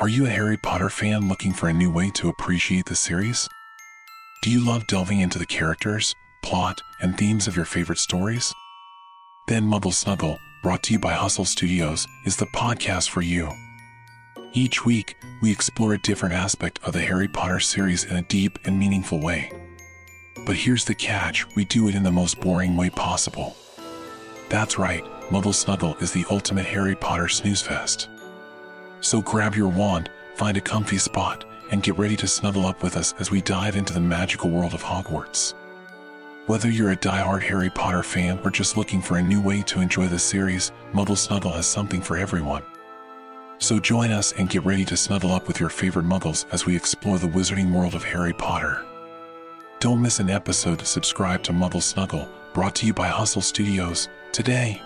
Are you a Harry Potter fan looking for a new way to appreciate the series? Do you love delving into the characters, plot, and themes of your favorite stories? Then Muggle Snuggle, brought to you by Hustle Studios, is the podcast for you. Each week, we explore a different aspect of the Harry Potter series in a deep and meaningful way. But here's the catch we do it in the most boring way possible. That's right, Muggle Snuggle is the ultimate Harry Potter snooze fest. So grab your wand, find a comfy spot, and get ready to snuggle up with us as we dive into the magical world of Hogwarts. Whether you're a die-hard Harry Potter fan or just looking for a new way to enjoy the series, Muggle Snuggle has something for everyone. So join us and get ready to snuggle up with your favorite muggles as we explore the wizarding world of Harry Potter. Don't miss an episode. Subscribe to Muggle Snuggle, brought to you by Hustle Studios, today.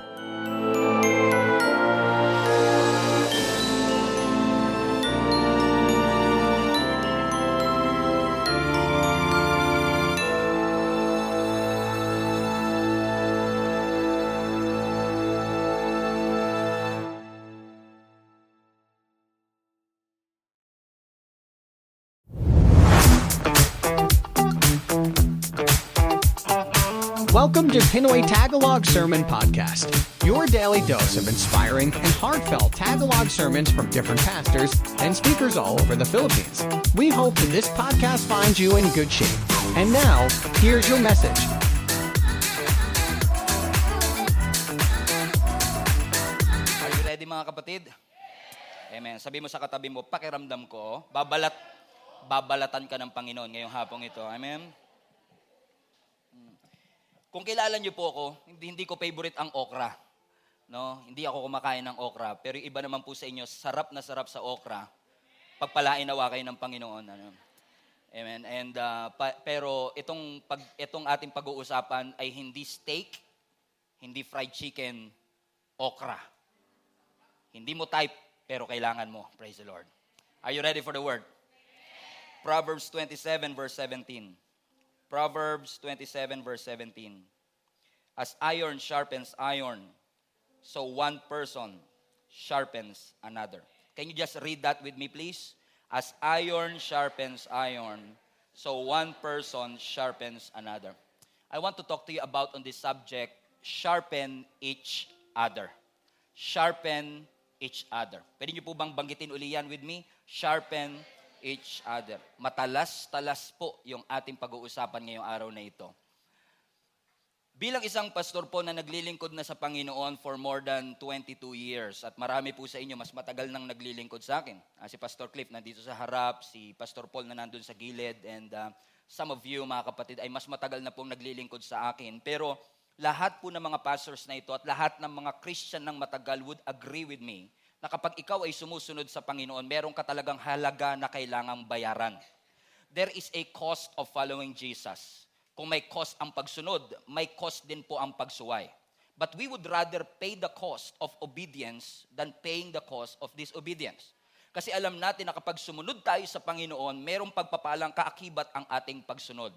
Pinoy Tagalog Sermon Podcast, your daily dose of inspiring and heartfelt Tagalog sermons from different pastors and speakers all over the Philippines. We hope that this podcast finds you in good shape. And now, here's your message. Are you ready mga kapatid? Amen. Sabi mo sa katabi mo, pakiramdam ko, babalat, babalatan ka ng Panginoon ngayong hapong ito. Amen. Kung kilala niyo po ako, hindi, hindi ko favorite ang okra. No? Hindi ako kumakain ng okra. Pero iba naman po sa inyo, sarap na sarap sa okra. Pagpalain nawa kayo ng Panginoon. Ano? Amen. And, uh, pa- pero itong, pag, itong ating pag-uusapan ay hindi steak, hindi fried chicken, okra. Hindi mo type, pero kailangan mo. Praise the Lord. Are you ready for the word? Proverbs 27 verse 17. Proverbs 27 verse 17. As iron sharpens iron, so one person sharpens another. Can you just read that with me, please? As iron sharpens iron, so one person sharpens another. I want to talk to you about on this subject, sharpen each other. Sharpen each other. Pwede niyo po bang banggitin uli yan with me? Sharpen each other. Matalas-talas po yung ating pag-uusapan ngayong araw na ito. Bilang isang pastor po na naglilingkod na sa Panginoon for more than 22 years at marami po sa inyo mas matagal nang naglilingkod sa akin. Ah, si Pastor Cliff nandito sa harap, si Pastor Paul na nandun sa gilid and uh, some of you mga kapatid ay mas matagal na pong naglilingkod sa akin. Pero lahat po ng mga pastors na ito at lahat ng mga Christian ng matagal would agree with me na kapag ikaw ay sumusunod sa Panginoon, meron ka talagang halaga na kailangang bayaran. There is a cost of following Jesus. Kung may cost ang pagsunod, may cost din po ang pagsuway. But we would rather pay the cost of obedience than paying the cost of disobedience. Kasi alam natin na kapag sumunod tayo sa Panginoon, merong pagpapalang kaakibat ang ating pagsunod.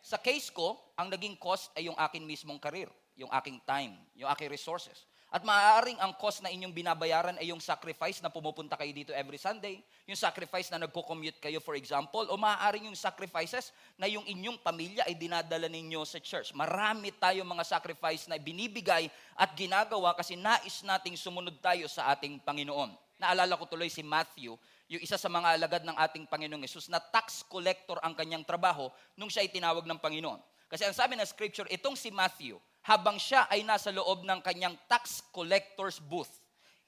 Sa case ko, ang naging cost ay yung akin mismong karir, yung aking time, yung aking resources. At maaaring ang cost na inyong binabayaran ay yung sacrifice na pumupunta kayo dito every Sunday, yung sacrifice na nagko-commute kayo for example, o maaaring yung sacrifices na yung inyong pamilya ay dinadala ninyo sa church. Marami tayo mga sacrifice na binibigay at ginagawa kasi nais nating sumunod tayo sa ating Panginoon. Naalala ko tuloy si Matthew, yung isa sa mga alagad ng ating Panginoong Yesus na tax collector ang kanyang trabaho nung siya ay tinawag ng Panginoon. Kasi ang sabi ng scripture, itong si Matthew, habang siya ay nasa loob ng kanyang tax collector's booth.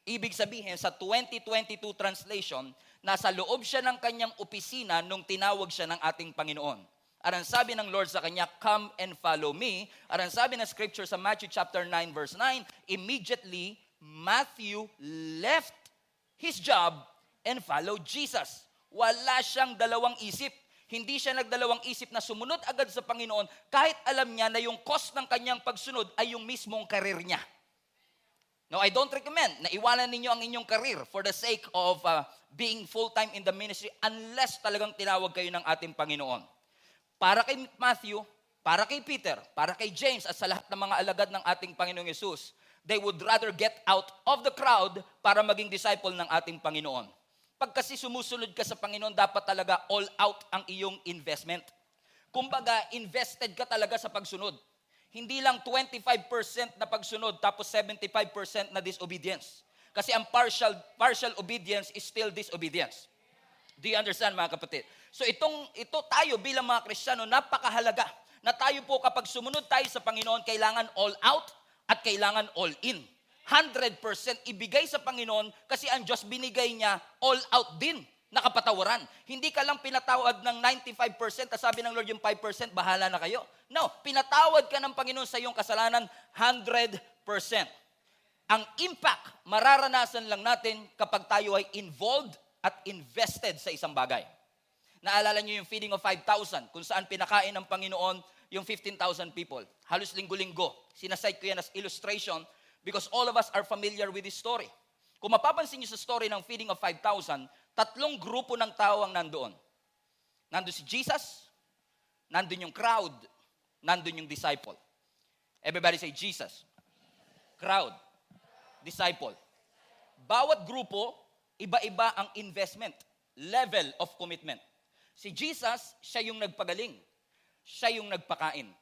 Ibig sabihin, sa 2022 translation, nasa loob siya ng kanyang opisina nung tinawag siya ng ating Panginoon. At ang sabi ng Lord sa kanya, come and follow me. At ang sabi ng scripture sa Matthew chapter 9 verse 9, immediately Matthew left his job and followed Jesus. Wala siyang dalawang isip. Hindi siya nagdalawang isip na sumunod agad sa Panginoon kahit alam niya na yung cost ng kanyang pagsunod ay yung mismong karir niya. No, I don't recommend na iwanan ninyo ang inyong career for the sake of uh, being full-time in the ministry unless talagang tinawag kayo ng ating Panginoon. Para kay Matthew, para kay Peter, para kay James at sa lahat ng mga alagad ng ating Panginoong Yesus, they would rather get out of the crowd para maging disciple ng ating Panginoon. Pag kasi sumusunod ka sa Panginoon, dapat talaga all out ang iyong investment. Kumbaga, invested ka talaga sa pagsunod. Hindi lang 25% na pagsunod tapos 75% na disobedience. Kasi ang partial partial obedience is still disobedience. Do you understand mga kapatid? So itong ito tayo bilang mga Kristiyano napakahalaga na tayo po kapag sumunod tayo sa Panginoon kailangan all out at kailangan all in. 100% ibigay sa Panginoon kasi ang Diyos binigay niya all out din nakapatawaran. Hindi ka lang pinatawad ng 95%, at sabi ng Lord yung 5%, bahala na kayo. No, pinatawad ka ng Panginoon sa iyong kasalanan 100%. Ang impact, mararanasan lang natin kapag tayo ay involved at invested sa isang bagay. Naalala niyo yung feeding of 5,000, kung saan pinakain ng Panginoon yung 15,000 people. Halos linggo-linggo. Sinasite ko yan as illustration because all of us are familiar with this story. Kung mapapansin niyo sa story ng feeding of 5,000, tatlong grupo ng tao ang nandoon. Nandun si Jesus, nandun yung crowd, nandun yung disciple. Everybody say Jesus. Crowd. Disciple. Bawat grupo, iba-iba ang investment, level of commitment. Si Jesus, siya yung nagpagaling. Siya yung nagpakain.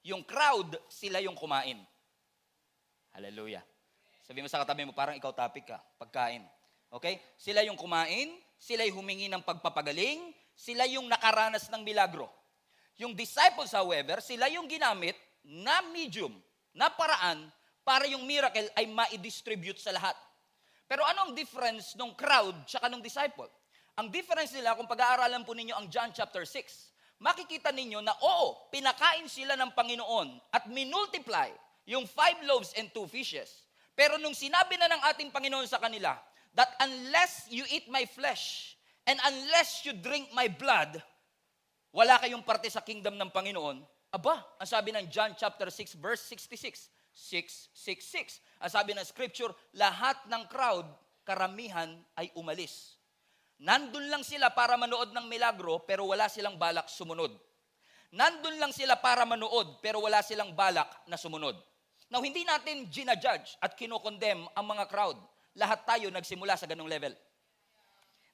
Yung crowd, sila yung kumain. Hallelujah. Sabi mo sa katabi mo, parang ikaw topic ka, pagkain. Okay? Sila yung kumain, sila yung humingi ng pagpapagaling, sila yung nakaranas ng milagro. Yung disciples, however, sila yung ginamit na medium, na paraan, para yung miracle ay ma-distribute sa lahat. Pero ano ang difference ng crowd tsaka ng disciple? Ang difference nila, kung pag-aaralan po ninyo ang John chapter 6, makikita ninyo na oo, pinakain sila ng Panginoon at minultiply yung five loaves and two fishes. Pero nung sinabi na ng ating Panginoon sa kanila, that unless you eat my flesh and unless you drink my blood, wala kayong parte sa kingdom ng Panginoon. Aba, ang sabi ng John chapter 6 verse 66, 666. Ang sabi ng scripture, lahat ng crowd, karamihan ay umalis. Nandun lang sila para manood ng milagro pero wala silang balak sumunod. Nandun lang sila para manood pero wala silang balak na sumunod. Now, hindi natin ginajudge at kinokondem ang mga crowd. Lahat tayo nagsimula sa ganong level.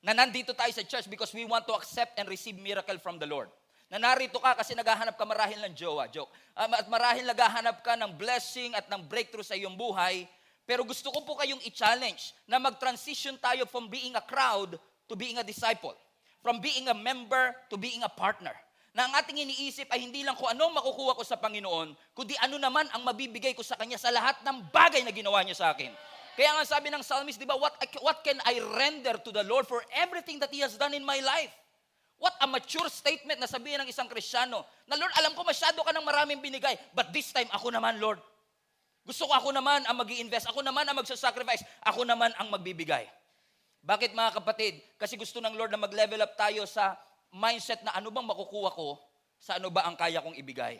Na nandito tayo sa church because we want to accept and receive miracle from the Lord. Na narito ka kasi naghahanap ka marahil ng jowa, joke. Um, at marahil naghahanap ka ng blessing at ng breakthrough sa iyong buhay. Pero gusto ko po kayong i-challenge na mag-transition tayo from being a crowd to being a disciple. From being a member to being a partner. Na ang ating iniisip ay hindi lang kung ano makukuha ko sa Panginoon, kundi ano naman ang mabibigay ko sa Kanya sa lahat ng bagay na ginawa niya sa akin. Kaya nga sabi ng psalmist, di ba, what, what can I render to the Lord for everything that He has done in my life? What a mature statement na sabihin ng isang Kristiyano, na Lord, alam ko masyado ka ng maraming binigay, but this time ako naman, Lord. Gusto ko ako naman ang mag invest ako naman ang magsasacrifice, ako naman ang magbibigay. Bakit mga kapatid? Kasi gusto ng Lord na mag-level up tayo sa mindset na ano bang makukuha ko, sa ano ba ang kaya kong ibigay.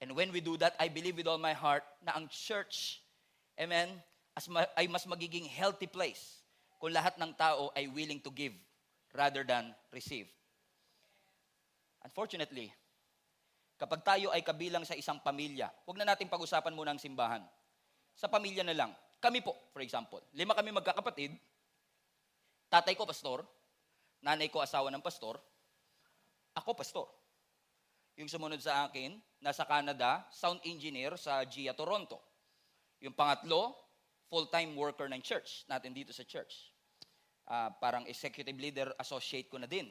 And when we do that, I believe with all my heart na ang church, amen, as ma- ay mas magiging healthy place kung lahat ng tao ay willing to give rather than receive. Unfortunately, kapag tayo ay kabilang sa isang pamilya, huwag na natin pag-usapan muna ang simbahan. Sa pamilya na lang. Kami po, for example, lima kami magkakapatid, tatay ko pastor, nanay ko asawa ng pastor, ako pastor. Yung sumunod sa akin, nasa Canada, sound engineer sa GIA Toronto. Yung pangatlo, full-time worker ng church, natin dito sa church. Uh, parang executive leader, associate ko na din.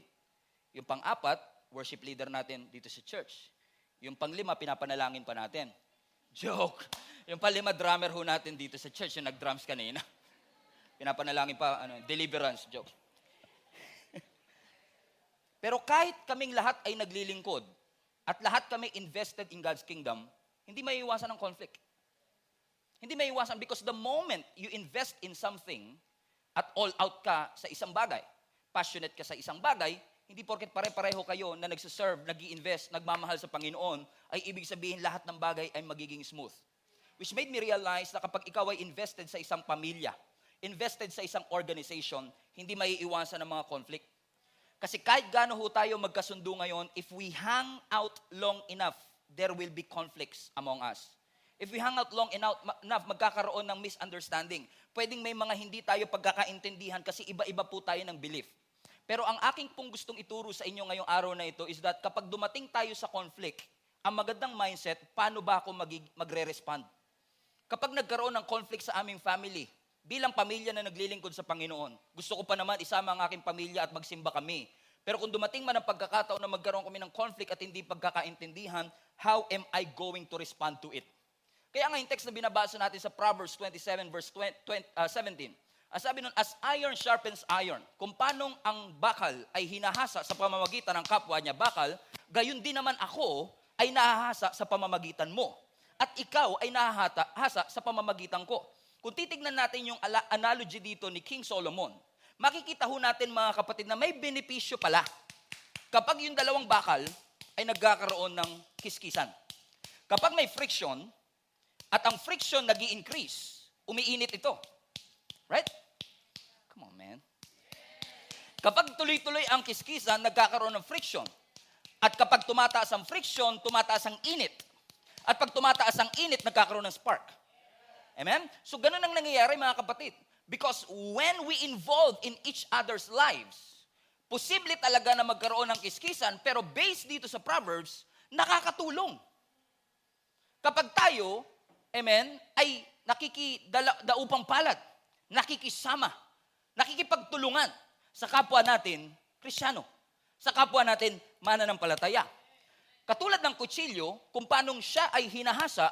Yung pang-apat, worship leader natin dito sa church. Yung panglima, pinapanalangin pa natin. Joke! Yung panglima, drummer ho natin dito sa church, yung nag-drums kanina. Pinapanalangin pa, ano, deliverance, joke. Pero kahit kaming lahat ay naglilingkod, at lahat kami invested in God's kingdom, hindi may iwasan ng conflict. Hindi may iwasan because the moment you invest in something at all out ka sa isang bagay, passionate ka sa isang bagay, hindi porket pare-pareho kayo na nagsiserve, nag invest nagmamahal sa Panginoon, ay ibig sabihin lahat ng bagay ay magiging smooth. Which made me realize na kapag ikaw ay invested sa isang pamilya, invested sa isang organization, hindi may iwasan ng mga conflict. Kasi kahit gaano ho tayo magkasundo ngayon, if we hang out long enough, there will be conflicts among us. If we hang out long enough, magkakaroon ng misunderstanding. Pwedeng may mga hindi tayo pagkakaintindihan kasi iba-iba po tayo ng belief. Pero ang aking pong gustong ituro sa inyo ngayong araw na ito is that kapag dumating tayo sa conflict, ang magandang mindset, paano ba ako magre-respond? Kapag nagkaroon ng conflict sa aming family, bilang pamilya na naglilingkod sa Panginoon, gusto ko pa naman isama ang aking pamilya at magsimba kami. Pero kung dumating man ang pagkakataon na magkaroon kami ng conflict at hindi pagkakaintindihan, how am I going to respond to it? Kaya nga yung text na binabasa natin sa Proverbs 27 verse 20, 20, uh, 17, ang sabi nun, as iron sharpens iron, kung paanong ang bakal ay hinahasa sa pamamagitan ng kapwa niya bakal, gayon din naman ako ay nahahasa sa pamamagitan mo. At ikaw ay nahahasa sa pamamagitan ko. Kung titignan natin yung analogy dito ni King Solomon, makikita ho natin mga kapatid na may benepisyo pala kapag yung dalawang bakal ay nagkakaroon ng kiskisan. Kapag may friction, at ang friction nag increase umiinit ito. Right? Come on, man. Kapag tuloy-tuloy ang kiskisan, nagkakaroon ng friction. At kapag tumataas ang friction, tumataas ang init. At pag tumataas ang init, nagkakaroon ng spark. Amen? So ganun ang nangyayari mga kapatid. Because when we involve in each other's lives, posible talaga na magkaroon ng kiskisan, pero based dito sa Proverbs, nakakatulong. Kapag tayo, amen, ay nakikidalaupang palad, nakikisama, nakikipagtulungan sa kapwa natin, Krisyano, sa kapwa natin, mananampalataya. Katulad ng kutsilyo, kung paanong siya ay hinahasa,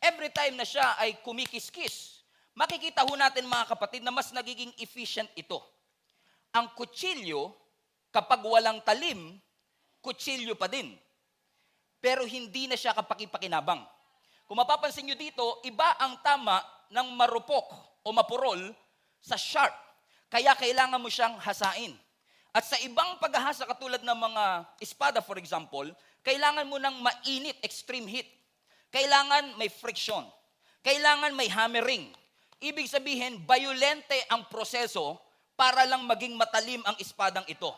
every time na siya ay kumikiskis, makikita ho natin mga kapatid na mas nagiging efficient ito. Ang kutsilyo, kapag walang talim, kutsilyo pa din. Pero hindi na siya kapakipakinabang. Kung mapapansin nyo dito, iba ang tama ng marupok o mapurol sa sharp. Kaya kailangan mo siyang hasain. At sa ibang paghahasa katulad ng mga espada for example, kailangan mo ng mainit, extreme heat. Kailangan may friction. Kailangan may hammering. Ibig sabihin, violente ang proseso para lang maging matalim ang espadang ito.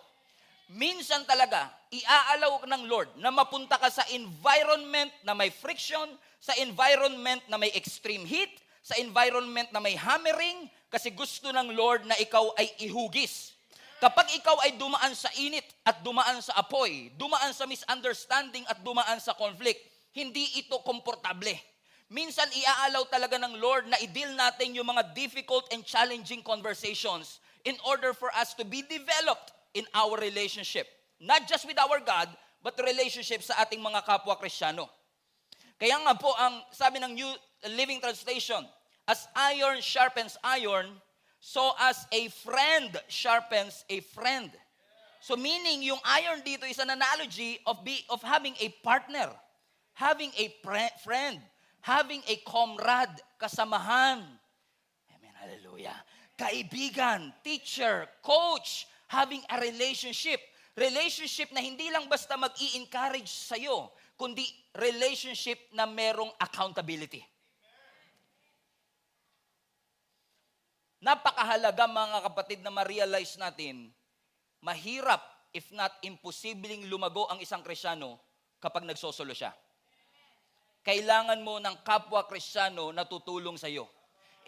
Minsan talaga, iaalaw ng Lord na mapunta ka sa environment na may friction, sa environment na may extreme heat, sa environment na may hammering, kasi gusto ng Lord na ikaw ay ihugis. Kapag ikaw ay dumaan sa init at dumaan sa apoy, dumaan sa misunderstanding at dumaan sa conflict, hindi ito komportable. Minsan iaalaw talaga ng Lord na i-deal natin yung mga difficult and challenging conversations in order for us to be developed in our relationship. Not just with our God, but relationship sa ating mga kapwa Krisyano. Kaya nga po, ang sabi ng New Living Translation, as iron sharpens iron, so as a friend sharpens a friend. So meaning, yung iron dito is an analogy of, be, of having a partner, having a pre- friend, having a comrade, kasamahan. Amen, hallelujah. Kaibigan, teacher, coach, having a relationship. Relationship na hindi lang basta mag encourage sa'yo, kundi relationship na merong accountability. Napakahalaga mga kapatid na ma-realize natin, mahirap if not imposibleng lumago ang isang Krisyano kapag nagsosolo siya. Kailangan mo ng kapwa Krisyano na tutulong sa iyo.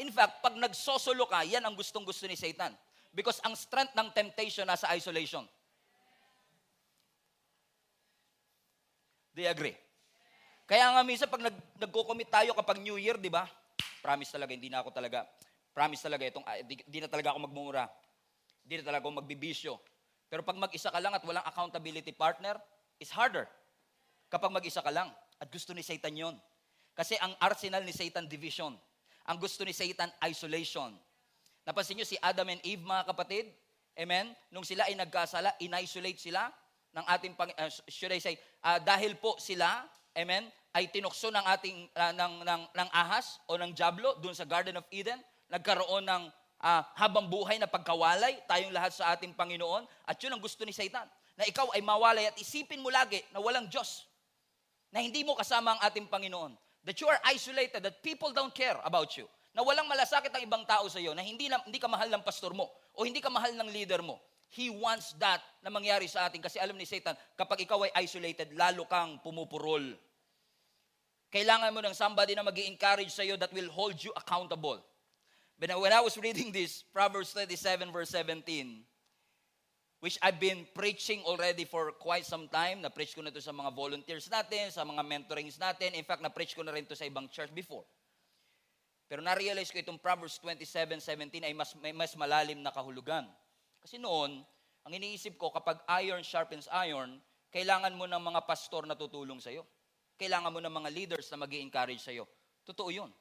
In fact, pag nagsosolo ka, yan ang gustong-gusto ni Satan. Because ang strength ng temptation nasa isolation. Do you agree? Kaya nga minsan pag nag, nagko-commit tayo kapag New Year, di ba? Promise talaga, hindi na ako talaga. Promise talaga, itong, ah, di na talaga ako magmumura. Di na talaga ako magbibisyo. Pero pag mag-isa ka lang at walang accountability partner, it's harder. Kapag mag-isa ka lang. At gusto ni Satan yon. Kasi ang arsenal ni Satan, division. Ang gusto ni Satan, isolation. Napansin nyo si Adam and Eve, mga kapatid? Amen? Nung sila ay nagkasala, in-isolate sila ng ating, pang, uh, should I say, uh, dahil po sila, amen, ay tinukso ng ating, uh, ng, ng, ng ahas o ng jablo doon sa Garden of Eden. Nagkaroon ng uh, habang buhay na pagkawalay, tayong lahat sa ating Panginoon. At yun ang gusto ni Satan. Na ikaw ay mawalay at isipin mo lagi na walang Diyos. Na hindi mo kasama ang ating Panginoon. That you are isolated, that people don't care about you na walang malasakit ang ibang tao sa iyo, na hindi, na, hindi ka mahal ng pastor mo, o hindi ka mahal ng leader mo. He wants that na mangyari sa atin kasi alam ni Satan, kapag ikaw ay isolated, lalo kang pumupurol. Kailangan mo ng somebody na mag encourage sa'yo that will hold you accountable. But when I was reading this, Proverbs 37 verse 17, which I've been preaching already for quite some time. Na-preach ko na to sa mga volunteers natin, sa mga mentorings natin. In fact, na-preach ko na rin to sa ibang church before. Pero na-realize ko itong Proverbs 27, 17 ay mas, may mas malalim na kahulugan. Kasi noon, ang iniisip ko, kapag iron sharpens iron, kailangan mo ng mga pastor na tutulong sa'yo. Kailangan mo ng mga leaders na mag encourage sa'yo. Totoo yun.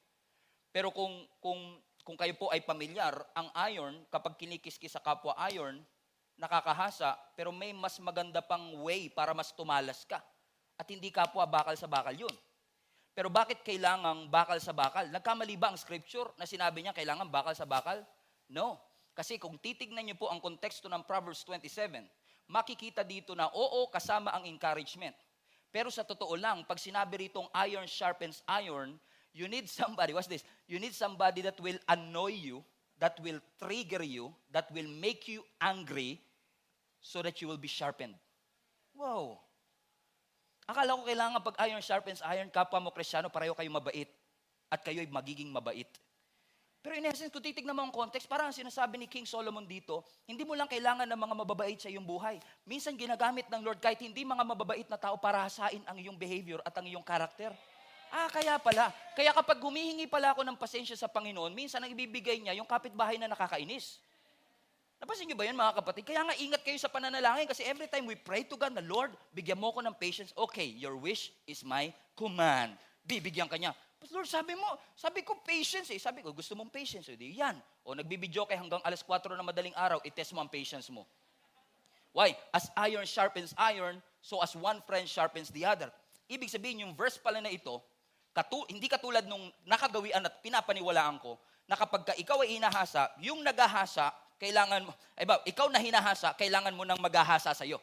Pero kung, kung, kung kayo po ay pamilyar, ang iron, kapag kinikiskis sa kapwa iron, nakakahasa, pero may mas maganda pang way para mas tumalas ka. At hindi kapwa bakal sa bakal yun. Pero bakit kailangang bakal sa bakal? Nagkamali ba ang scripture na sinabi niya kailangan bakal sa bakal? No. Kasi kung titignan niyo po ang konteksto ng Proverbs 27, makikita dito na oo, kasama ang encouragement. Pero sa totoo lang, pag sinabi ritong iron sharpens iron, you need somebody, what's this? You need somebody that will annoy you that will trigger you, that will make you angry, so that you will be sharpened. Wow. Akala ko kailangan pag iron sharpens iron, kapwa mo krisyano, pareho kayo mabait. At kayo'y magiging mabait. Pero in essence, kung titignan mo ang context, parang sinasabi ni King Solomon dito, hindi mo lang kailangan ng mga mababait sa iyong buhay. Minsan ginagamit ng Lord kahit hindi mga mababait na tao para hasain ang iyong behavior at ang iyong karakter. Ah, kaya pala. Kaya kapag humihingi pala ako ng pasensya sa Panginoon, minsan ang ibibigay niya yung kapitbahay na nakakainis. Napansin niyo ba yun mga kapatid? Kaya nga ingat kayo sa pananalangin kasi every time we pray to God na, Lord, bigyan mo ko ng patience. Okay, your wish is my command. Bibigyan ka niya. But Lord, sabi mo, sabi ko patience eh. Sabi ko, gusto mong patience. O di yan. O nagbibidyo kay hanggang alas 4 na madaling araw, itest mo ang patience mo. Why? As iron sharpens iron, so as one friend sharpens the other. Ibig sabihin, yung verse pala na ito, Katu- hindi katulad nung nakagawian at pinapaniwalaan ko, na kapag ka ikaw ay hinahasa, yung nagahasa, kailangan mo, ay ba, ikaw na hinahasa, kailangan mo ng maghahasa sa'yo.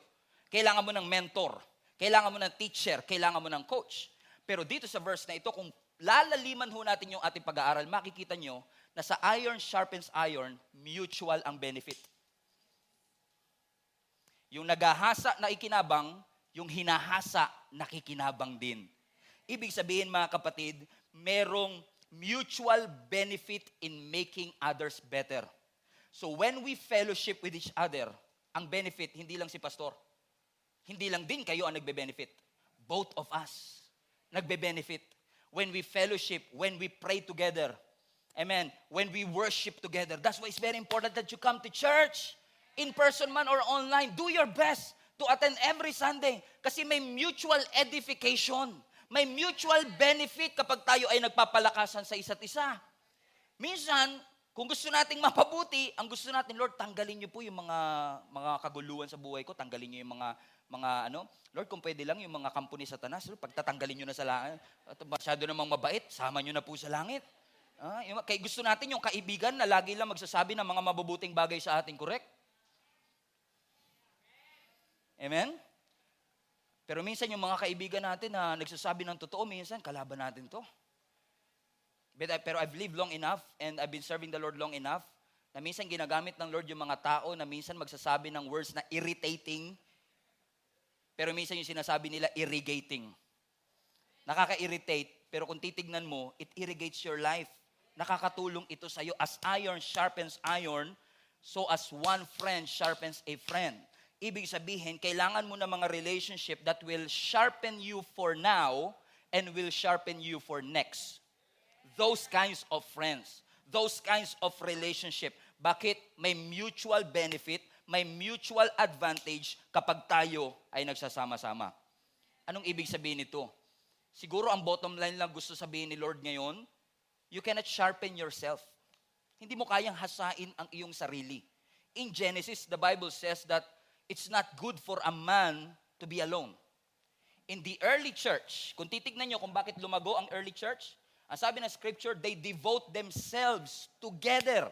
Kailangan mo ng mentor. Kailangan mo ng teacher. Kailangan mo ng coach. Pero dito sa verse na ito, kung lalaliman ho natin yung ating pag-aaral, makikita nyo na sa iron sharpens iron, mutual ang benefit. Yung nagahasa na ikinabang, yung hinahasa nakikinabang din. Ibig sabihin mga kapatid, merong mutual benefit in making others better. So when we fellowship with each other, ang benefit hindi lang si pastor. Hindi lang din kayo ang nagbe-benefit. Both of us nagbe-benefit. When we fellowship, when we pray together, Amen. When we worship together. That's why it's very important that you come to church. In person man or online. Do your best to attend every Sunday. Kasi may mutual edification. May mutual benefit kapag tayo ay nagpapalakasan sa isa't isa. Minsan, kung gusto nating mapabuti, ang gusto natin, Lord, tanggalin niyo po yung mga mga kaguluhan sa buhay ko, tanggalin niyo yung mga mga ano, Lord, kung pwede lang yung mga kampo ni Satanas, Lord, pagtatanggalin niyo na sa langit, at masyado namang mabait, sama niyo na po sa langit. Ah, yung, kay gusto natin yung kaibigan na lagi lang magsasabi ng mga mabubuting bagay sa ating, correct? Amen? Pero minsan yung mga kaibigan natin na nagsasabi ng totoo, minsan kalaban natin to. But I, pero I've lived long enough and I've been serving the Lord long enough na minsan ginagamit ng Lord yung mga tao na minsan magsasabi ng words na irritating, pero minsan yung sinasabi nila irrigating. Nakaka-irritate, pero kung titignan mo, it irrigates your life. Nakakatulong ito sa iyo as iron sharpens iron, so as one friend sharpens a friend. Ibig sabihin, kailangan mo ng mga relationship that will sharpen you for now and will sharpen you for next. Those kinds of friends, those kinds of relationship. Bakit? May mutual benefit, may mutual advantage kapag tayo ay nagsasama-sama. Anong ibig sabihin nito? Siguro ang bottom line lang gusto sabihin ni Lord ngayon, you cannot sharpen yourself. Hindi mo kayang hasain ang iyong sarili. In Genesis, the Bible says that it's not good for a man to be alone. In the early church, kung titignan nyo kung bakit lumago ang early church, ang sabi ng scripture, they devote themselves together.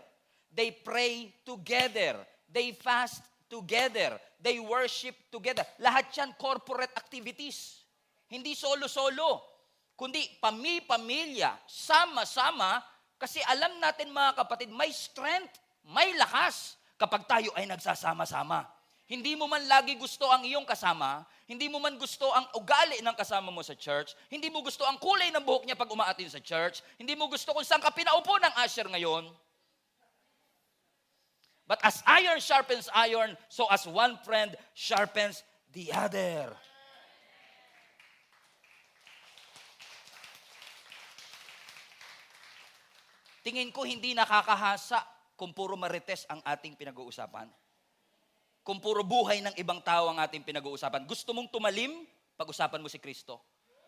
They pray together. They fast together. They worship together. Lahat yan corporate activities. Hindi solo-solo. Kundi pami-pamilya, sama-sama, kasi alam natin mga kapatid, may strength, may lakas kapag tayo ay nagsasama-sama. Hindi mo man lagi gusto ang iyong kasama, hindi mo man gusto ang ugali ng kasama mo sa church, hindi mo gusto ang kulay ng buhok niya pag umaatin sa church, hindi mo gusto kung saan ka pinaupo ng usher ngayon. But as iron sharpens iron, so as one friend sharpens the other. Tingin ko hindi nakakahasa kung puro marites ang ating pinag-uusapan. Kung puro buhay ng ibang tao ang ating pinag-uusapan. Gusto mong tumalim, pag-usapan mo si Kristo.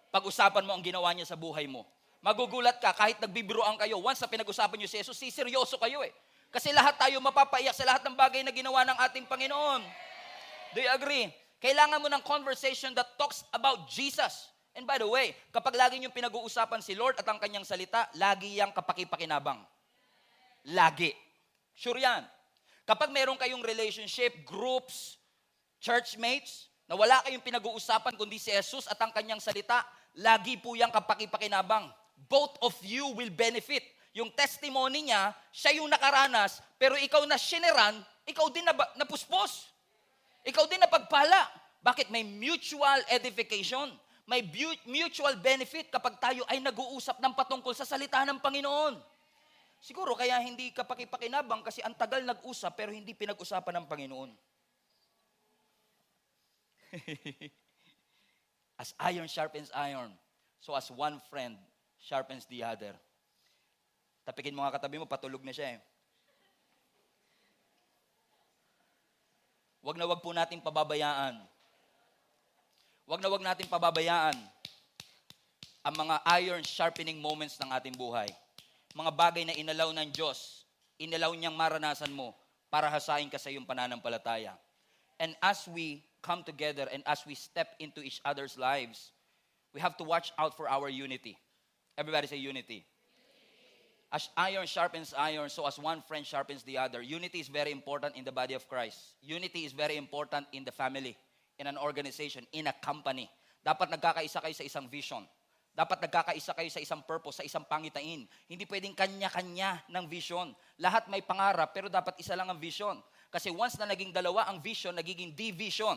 Pag-usapan mo ang ginawa niya sa buhay mo. Magugulat ka kahit nagbibiroan kayo. Once na pinag-usapan niyo si Jesus, siseryoso kayo eh. Kasi lahat tayo mapapaiyak sa lahat ng bagay na ginawa ng ating Panginoon. Do you agree? Kailangan mo ng conversation that talks about Jesus. And by the way, kapag lagi niyong pinag-uusapan si Lord at ang kanyang salita, lagi yang kapakipakinabang. Lagi. Sure yan. Kapag meron kayong relationship, groups, churchmates, na wala kayong pinag-uusapan kundi si Jesus at ang kanyang salita, lagi po yang kapakipakinabang. Both of you will benefit. Yung testimony niya, siya yung nakaranas, pero ikaw na sineran, ikaw din na napuspos. Ikaw din na pagpala. Bakit? May mutual edification. May mutual benefit kapag tayo ay nag-uusap ng patungkol sa salita ng Panginoon. Siguro kaya hindi ka pakipakinabang kasi ang tagal nag-usap pero hindi pinag-usapan ng Panginoon. as iron sharpens iron, so as one friend sharpens the other. Tapikin mo nga katabi mo, patulog na siya eh. Wag na wag po natin pababayaan. Wag na wag natin pababayaan ang mga iron sharpening moments ng ating buhay mga bagay na inalaw ng Diyos, inalaw niyang maranasan mo para hasain ka sa iyong pananampalataya. And as we come together and as we step into each other's lives, we have to watch out for our unity. Everybody say unity. As iron sharpens iron, so as one friend sharpens the other. Unity is very important in the body of Christ. Unity is very important in the family, in an organization, in a company. Dapat nagkakaisa kayo sa isang vision. Dapat nagkakaisa kayo sa isang purpose, sa isang pangitain. Hindi pwedeng kanya-kanya ng vision. Lahat may pangarap, pero dapat isa lang ang vision. Kasi once na naging dalawa ang vision, nagiging division.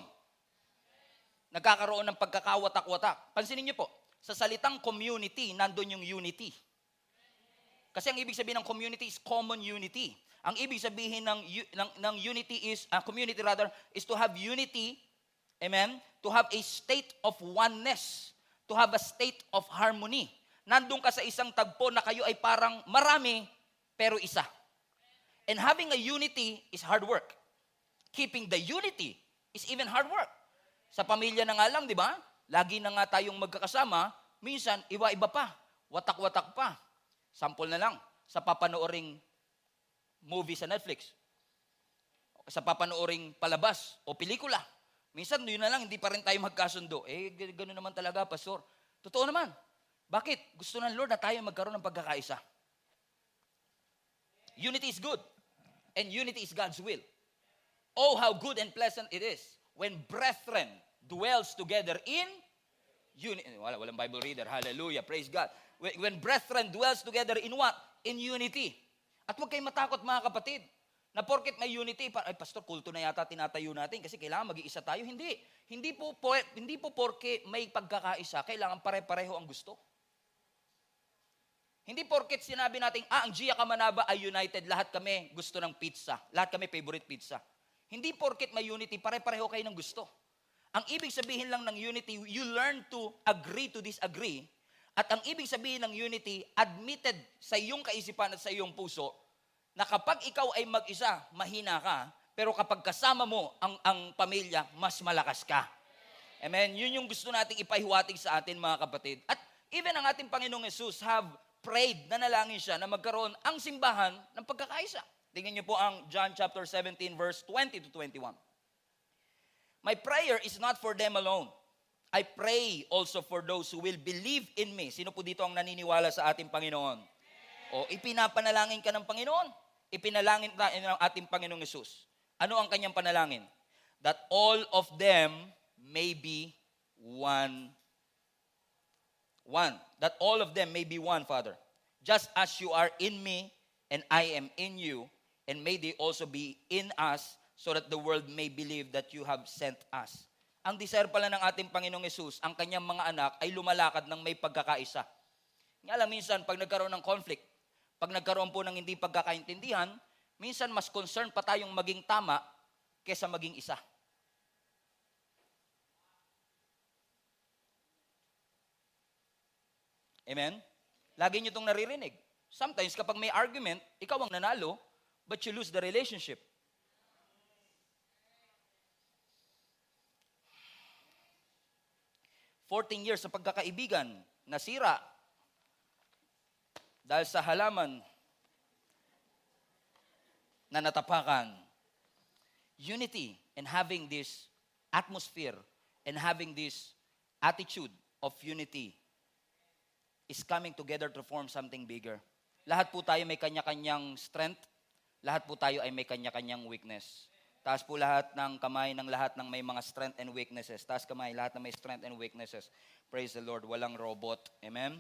Nagkakaroon ng pagkakawatak-watak. Pansinin niyo po, sa salitang community, nandun yung unity. Kasi ang ibig sabihin ng community is common unity. Ang ibig sabihin ng, ng, ng unity is, uh, community rather, is to have unity, amen, to have a state of oneness to have a state of harmony. Nandun ka sa isang tagpo na kayo ay parang marami, pero isa. And having a unity is hard work. Keeping the unity is even hard work. Sa pamilya na nga lang, di ba? Lagi na nga tayong magkakasama, minsan iwa-iba pa, watak-watak pa. Sample na lang, sa papanooring movie sa Netflix, sa papanooring palabas o pelikula, Minsan, yun na lang, hindi pa rin tayo magkasundo. Eh, ganoon naman talaga, Pastor. Totoo naman. Bakit? Gusto ng Lord na tayo magkaroon ng pagkakaisa. Unity is good. And unity is God's will. Oh, how good and pleasant it is when brethren dwells together in unity. Wala, walang Bible reader. Hallelujah. Praise God. When, when brethren dwells together in what? In unity. At huwag kayong matakot mga kapatid. Na porket may unity, ay pastor, kulto na yata tinatayo natin kasi kailangan mag-iisa tayo. Hindi. Hindi po, po, hindi po porke may pagkakaisa, kailangan pare-pareho ang gusto. Hindi porket sinabi natin, ah, ang Gia Kamanaba ay united, lahat kami gusto ng pizza. Lahat kami favorite pizza. Hindi porket may unity, pare-pareho kayo ng gusto. Ang ibig sabihin lang ng unity, you learn to agree to disagree. At ang ibig sabihin ng unity, admitted sa iyong kaisipan at sa iyong puso, na kapag ikaw ay mag-isa, mahina ka, pero kapag kasama mo ang, ang pamilya, mas malakas ka. Amen? Yun yung gusto nating ipahiwatig sa atin mga kapatid. At even ang ating Panginoong Yesus have prayed, na nalangin siya na magkaroon ang simbahan ng pagkakaisa. Tingnan niyo po ang John chapter 17 verse 20 to 21. My prayer is not for them alone. I pray also for those who will believe in me. Sino po dito ang naniniwala sa ating Panginoon? O ipinapanalangin ka ng Panginoon ipinalangin tayo ng ating Panginoong Yesus. Ano ang kanyang panalangin? That all of them may be one. One. That all of them may be one, Father. Just as you are in me and I am in you, and may they also be in us, so that the world may believe that you have sent us. Ang desire pala ng ating Panginoong Yesus, ang kanyang mga anak ay lumalakad ng may pagkakaisa. Nga lang minsan, pag nagkaroon ng conflict, pag nagkaroon po ng hindi pagkakaintindihan, minsan mas concern pa tayong maging tama kesa maging isa. Amen? Lagi nyo itong naririnig. Sometimes kapag may argument, ikaw ang nanalo, but you lose the relationship. Fourteen years sa pagkakaibigan, nasira dahil sa halaman na natapakan. Unity and having this atmosphere and having this attitude of unity is coming together to form something bigger. Lahat po tayo may kanya-kanyang strength. Lahat po tayo ay may kanya-kanyang weakness. Taas po lahat ng kamay ng lahat ng may mga strength and weaknesses. Taas kamay lahat ng may strength and weaknesses. Praise the Lord. Walang robot. Amen?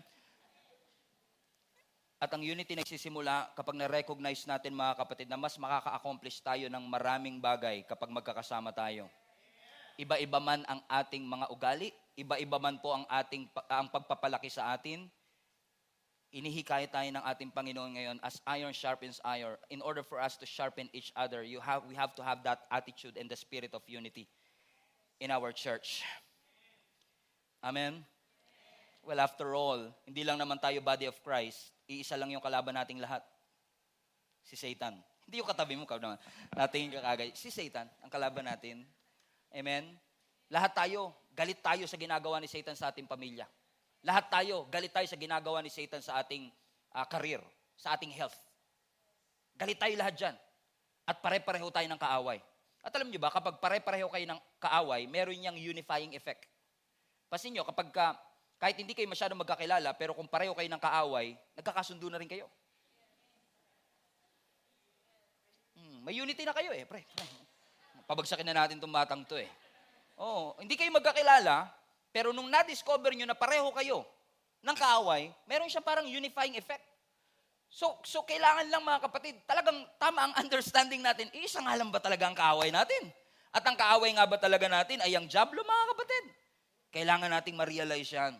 At ang unity nagsisimula kapag na-recognize natin mga kapatid na mas makaka-accomplish tayo ng maraming bagay kapag magkakasama tayo. Iba-iba man ang ating mga ugali, iba-iba man po ang ating ang pagpapalaki sa atin. Inihikayat tayo ng ating Panginoon ngayon as iron sharpens iron. In order for us to sharpen each other, you have we have to have that attitude and the spirit of unity in our church. Amen. Well, after all, hindi lang naman tayo body of Christ, iisa lang yung kalaban nating lahat. Si Satan. Hindi yung katabi mo, naman. Nating kakagay. Si Satan, ang kalaban natin. Amen? Lahat tayo, galit tayo sa ginagawa ni Satan sa ating pamilya. Lahat tayo, galit tayo sa ginagawa ni Satan sa ating uh, career, sa ating health. Galit tayo lahat dyan. At pare-pareho tayo ng kaaway. At alam niyo ba, kapag pare-pareho kayo ng kaaway, meron niyang unifying effect. Pasin niyo, kapag ka, kahit hindi kayo masyadong magkakilala, pero kung pareho kayo ng kaaway, nagkakasundo na rin kayo. Hmm, may unity na kayo eh, pre. Pabagsakin na natin itong batang to eh. Oo, hindi kayo magkakilala, pero nung na-discover nyo na pareho kayo ng kaaway, meron siya parang unifying effect. So, so kailangan lang mga kapatid, talagang tama ang understanding natin, eh, isang alam ba talaga ang kaaway natin? At ang kaaway nga ba talaga natin ay ang jablo mga kapatid? Kailangan nating ma-realize yan.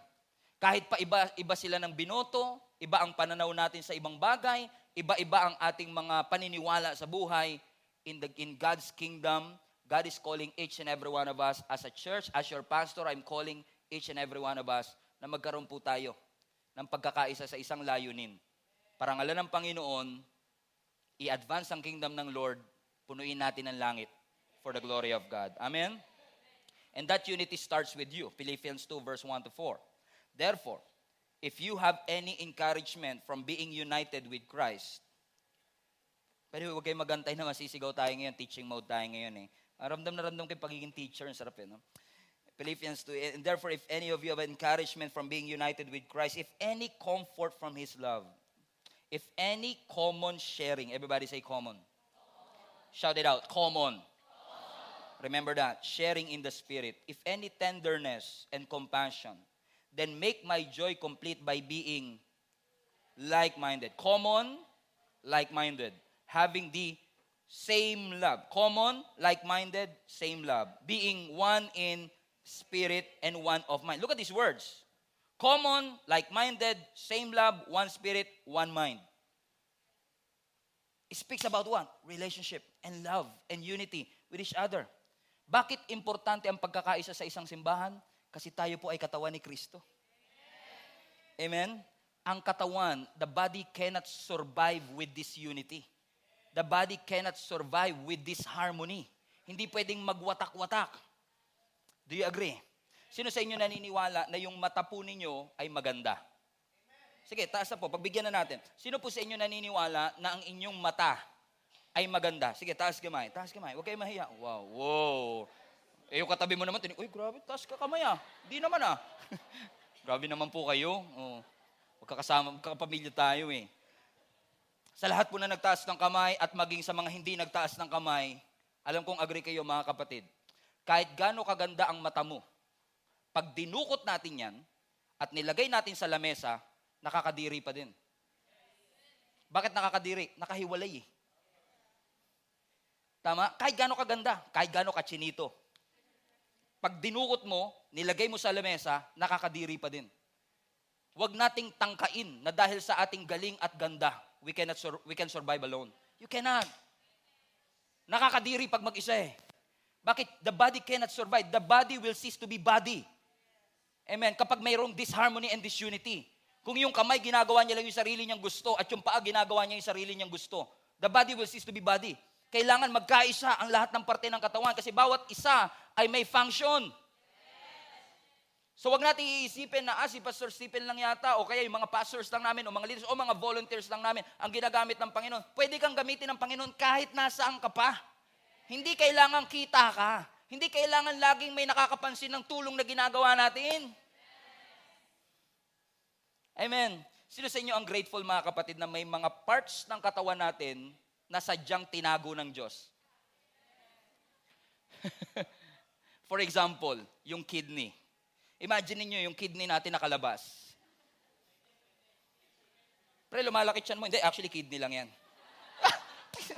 Kahit pa iba, iba sila ng binoto, iba ang pananaw natin sa ibang bagay, iba-iba ang ating mga paniniwala sa buhay, in, the, in God's kingdom, God is calling each and every one of us as a church, as your pastor, I'm calling each and every one of us na magkaroon po tayo ng pagkakaisa sa isang layunin. Parangalan ng Panginoon, i-advance ang kingdom ng Lord, punuin natin ang langit for the glory of God. Amen? And that unity starts with you. Philippians 2 verse 1 to 4. Therefore, if you have any encouragement from being united with Christ, pero huwag kayong magantay na masisigaw tayo ngayon, teaching mode tayo ngayon eh. Ramdam na ramdam kayo pagiging teacher, ang sarap eh, no? Philippians 2, and therefore if any of you have encouragement from being united with Christ, if any comfort from His love, if any common sharing, everybody say common. Shout it out, common. Remember that, sharing in the Spirit. If any tenderness and compassion, then make my joy complete by being like-minded. Common, like-minded having the same love. Common, like-minded, same love. Being one in spirit and one of mind. Look at these words. Common, like-minded, same love, one spirit, one mind. It speaks about what? Relationship and love and unity with each other. Bakit importante ang pagkakaisa sa isang simbahan? Kasi tayo po ay katawan ni Kristo. Amen? Ang katawan, the body cannot survive with this unity the body cannot survive with this harmony. Hindi pwedeng magwatak-watak. Do you agree? Sino sa inyo naniniwala na yung mata po ninyo ay maganda? Sige, taas na po. Pagbigyan na natin. Sino po sa inyo naniniwala na ang inyong mata ay maganda? Sige, taas kamay. Taas kamay. Huwag kayo mahiya. Wow, wow. Eh, yung katabi mo naman, tinig, uy, grabe, taas ka kamay ah. Hindi naman ah. grabe naman po kayo. Oh. Magkakasama, magkakapamilya tayo eh. Sa lahat po na nagtaas ng kamay at maging sa mga hindi nagtaas ng kamay, alam kong agree kayo mga kapatid, kahit gaano kaganda ang mata mo, pag dinukot natin yan at nilagay natin sa lamesa, nakakadiri pa din. Bakit nakakadiri? Nakahiwalay eh. Tama? Kahit gaano kaganda, kahit gaano kachinito. Pag dinukot mo, nilagay mo sa lamesa, nakakadiri pa din. Huwag nating tangkain na dahil sa ating galing at ganda, we cannot sur- we can survive alone. You cannot. Nakakadiri pag mag-isa eh. Bakit? The body cannot survive. The body will cease to be body. Amen. Kapag mayroong disharmony and disunity. Kung yung kamay ginagawa niya lang yung sarili niyang gusto at yung paa ginagawa niya yung sarili niyang gusto. The body will cease to be body. Kailangan magkaisa ang lahat ng parte ng katawan kasi bawat isa ay may function. So wag natin iisipin na ah, si Pastor Stephen lang yata o kaya yung mga pastors lang namin o mga leaders o mga volunteers lang namin ang ginagamit ng Panginoon. Pwede kang gamitin ng Panginoon kahit nasaan ka pa. Hindi kailangan kita ka. Hindi kailangan laging may nakakapansin ng tulong na ginagawa natin. Amen. Sino sa inyo ang grateful mga kapatid na may mga parts ng katawan natin na sadyang tinago ng Diyos? For example, yung kidney. Imagine niyo yung kidney natin nakalabas. Pre, lumalaki tiyan mo. Hindi, actually kidney lang yan.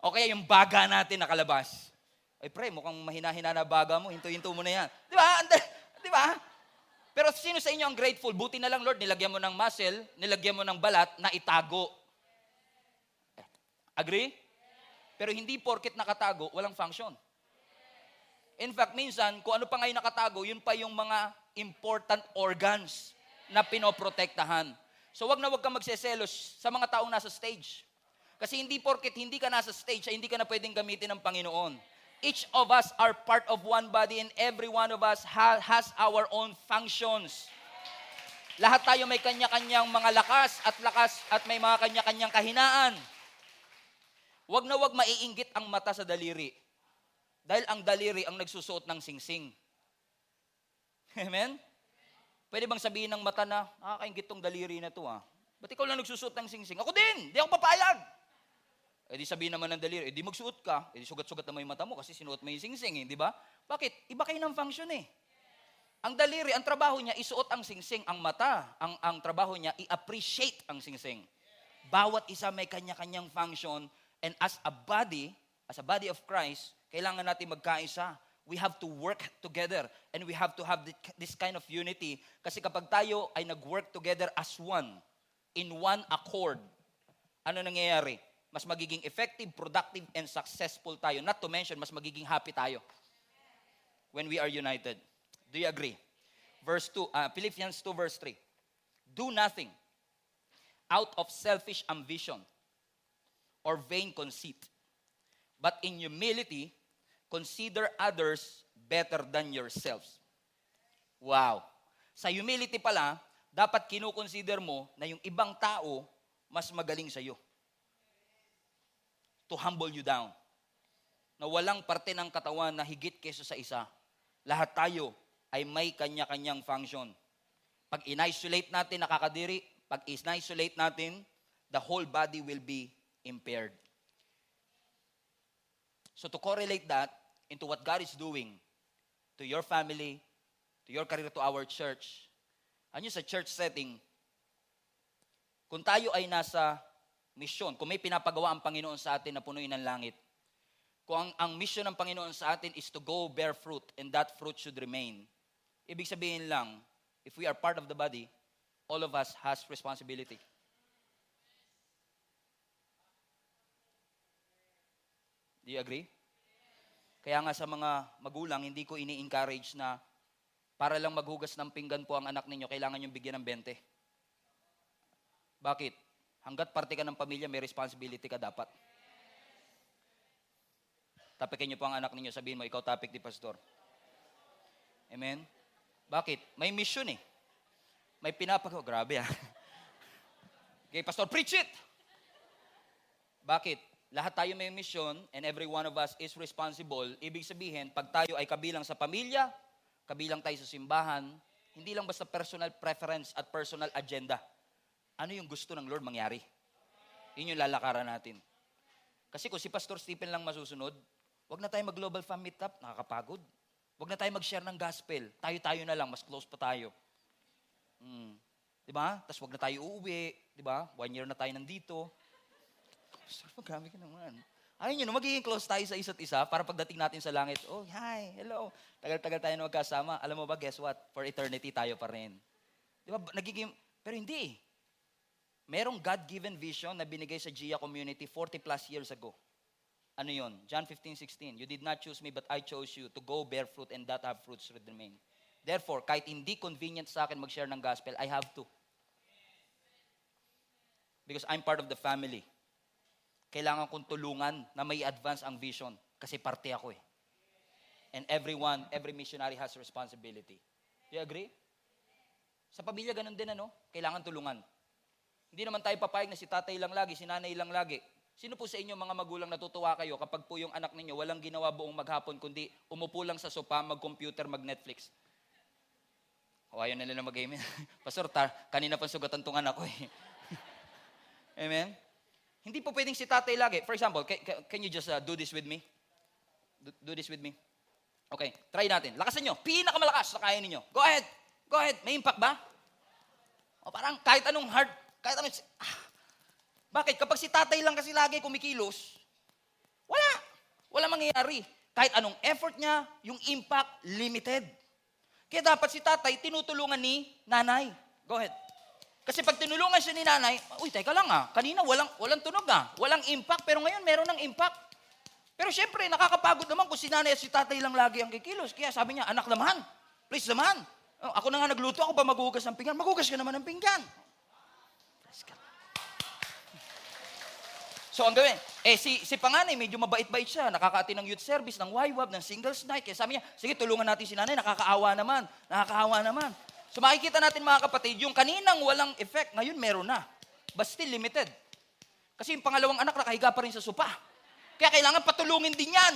o kaya yung baga natin nakalabas. Ay pre, mukhang mahina-hina na baga mo. Hinto-hinto mo na yan. Di ba? Di ba? Pero sino sa inyo ang grateful? Buti na lang, Lord, nilagyan mo ng muscle, nilagyan mo ng balat na itago. Agree? Pero hindi porket nakatago, walang function. In fact, minsan, kung ano pa ngayon nakatago, yun pa yung mga important organs na pinoprotektahan. So wag na wag kang magseselos sa mga taong nasa stage. Kasi hindi porket hindi ka nasa stage, hindi ka na pwedeng gamitin ng Panginoon. Each of us are part of one body and every one of us ha- has our own functions. Lahat tayo may kanya-kanyang mga lakas at lakas at may mga kanya-kanyang kahinaan. Huwag na huwag maiinggit ang mata sa daliri. Dahil ang daliri ang nagsusuot ng singsing. Amen? Pwede bang sabihin ng mata na, nakakaingit tong daliri na to ah. Ba't ikaw lang nagsusuot ng singsing? Ako din, di ako papayag. Eh di sabihin naman ng daliri, eh di magsuot ka, eh di sugat-sugat naman yung mata mo kasi sinuot mo yung singsing eh, di ba? Bakit? Iba kayo ng function eh. Ang daliri, ang trabaho niya, isuot ang singsing. Ang mata, ang, ang trabaho niya, i-appreciate ang singsing. Bawat isa may kanya-kanyang function. And as a body, as a body of Christ, kailangan natin magkaisa. We have to work together. And we have to have thi- this kind of unity. Kasi kapag tayo ay nag-work together as one, in one accord, ano nangyayari? Mas magiging effective, productive, and successful tayo. Not to mention, mas magiging happy tayo when we are united. Do you agree? Verse 2, uh, Philippians 2 verse 3. Do nothing out of selfish ambition or vain conceit, but in humility, consider others better than yourselves. Wow. Sa humility pala, dapat kinukonsider mo na yung ibang tao mas magaling sa iyo. To humble you down. Na walang parte ng katawan na higit kaysa sa isa. Lahat tayo ay may kanya-kanyang function. Pag in-isolate natin, nakakadiri. Pag in-isolate natin, the whole body will be impaired. So to correlate that into what God is doing to your family, to your career, to our church, ano sa church setting, kung tayo ay nasa misyon, kung may pinapagawa ang Panginoon sa atin na punuin ng langit, kung ang, ang mission ng Panginoon sa atin is to go bear fruit and that fruit should remain, ibig sabihin lang, if we are part of the body, all of us has responsibility. Do you agree? Kaya nga sa mga magulang, hindi ko ini-encourage na para lang maghugas ng pinggan po ang anak ninyo, kailangan yung bigyan ng 20. Bakit? Hanggat parte ka ng pamilya, may responsibility ka dapat. Tapikin niyo po ang anak ninyo, sabihin mo, ikaw tapik ni pastor. Amen? Bakit? May mission eh. May pinapagawa. Grabe ah. Okay, pastor, preach it! Bakit? Lahat tayo may mission and every one of us is responsible. Ibig sabihin, pag tayo ay kabilang sa pamilya, kabilang tayo sa simbahan, hindi lang basta personal preference at personal agenda. Ano yung gusto ng Lord mangyari? Yun yung lalakaran natin. Kasi kung si Pastor Stephen lang masusunod, wag na tayo mag-global fan meetup, nakakapagod. Wag na tayo mag-share ng gospel. Tayo-tayo na lang, mas close pa tayo. Mm. Di ba? Tapos wag na tayo uuwi. Di ba? One year na tayo nandito. Pastor, magamit ka naman. Ayun yun, magiging close tayo sa isa't isa para pagdating natin sa langit, oh, hi, hello. Tagal-tagal tayo na magkasama. Alam mo ba, guess what? For eternity tayo pa rin. Di ba? Nagiging, pero hindi. Merong God-given vision na binigay sa Gia community 40 plus years ago. Ano yon? John 15, 16. You did not choose me, but I chose you to go bear fruit and that have fruits remain. Therefore, kahit hindi convenient sa akin mag-share ng gospel, I have to. Because I'm part of the family. Kailangan kong tulungan na may advance ang vision kasi parte ako eh. And everyone, every missionary has responsibility. Do you agree? Sa pamilya, ganun din ano? Kailangan tulungan. Hindi naman tayo papayag na si tatay lang lagi, si nanay lang lagi. Sino po sa inyo mga magulang natutuwa kayo kapag po yung anak ninyo walang ginawa buong maghapon kundi umupo lang sa sopa, mag-computer, mag-Netflix? O ayaw nila na mag-game. Pastor, tar, kanina pa sugatan tong anak ko eh. Amen? Hindi po pwedeng si tatay lagi. For example, can, can you just uh, do this with me? Do, do this with me? Okay, try natin. Lakasan nyo. Pinakamalakas na kaya ninyo. Go ahead. Go ahead. May impact ba? O parang kahit anong hard, kahit anong... Ah. Bakit? Kapag si tatay lang kasi lagi kumikilos, wala. Wala mangyayari. Kahit anong effort niya, yung impact, limited. Kaya dapat si tatay tinutulungan ni nanay. Go ahead. Kasi pag tinulungan siya ni nanay, uy, teka lang ah, kanina walang, walang tunog ah, walang impact, pero ngayon meron ng impact. Pero syempre, nakakapagod naman kung si nanay at si tatay lang lagi ang kikilos. Kaya sabi niya, anak naman, please naman. Oh, ako na nga nagluto, ako ba maghugas ng pinggan? Maghugas ka naman ng pinggan. So ang gawin, eh si, si panganay, medyo mabait-bait siya, nakakaati ng youth service, ng YWAB, ng singles night. Kaya sabi niya, sige tulungan natin si nanay, nakakaawa naman, nakakaawa naman. So makikita natin mga kapatid, yung kaninang walang effect, ngayon meron na. But still limited. Kasi yung pangalawang anak nakahiga pa rin sa sopa. Kaya kailangan patulungin din yan.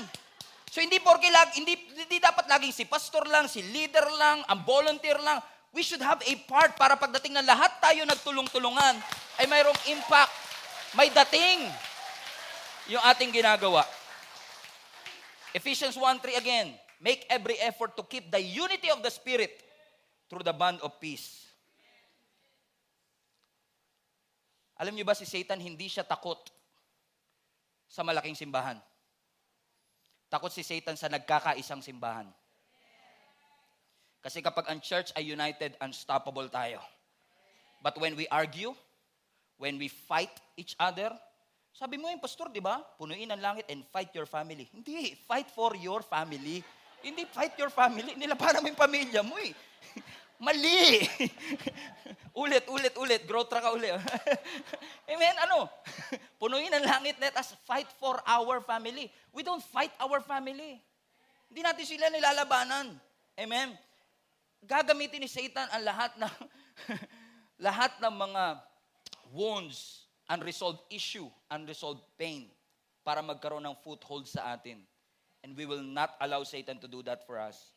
So hindi porke lag, hindi, hindi dapat laging si pastor lang, si leader lang, ang volunteer lang. We should have a part para pagdating na lahat tayo nagtulong-tulungan ay mayroong impact, may dating yung ating ginagawa. Ephesians 1.3 again, make every effort to keep the unity of the Spirit through the bond of peace. Alam niyo ba si Satan hindi siya takot sa malaking simbahan. Takot si Satan sa nagkakaisang simbahan. Kasi kapag ang church ay united, unstoppable tayo. But when we argue, when we fight each other, sabi mo yung pastor, di ba? Punuin ang langit and fight your family. Hindi, fight for your family. Hindi fight your family. Nilapanan mo yung pamilya mo eh. Mali! ulit, ulit, ulit. Growth track ka ulit. Amen? Ano? Punuin ang langit. Let us fight for our family. We don't fight our family. Hindi natin sila nilalabanan. Amen? Gagamitin ni Satan ang lahat ng lahat ng mga wounds, unresolved issue, unresolved pain para magkaroon ng foothold sa atin. And we will not allow Satan to do that for us.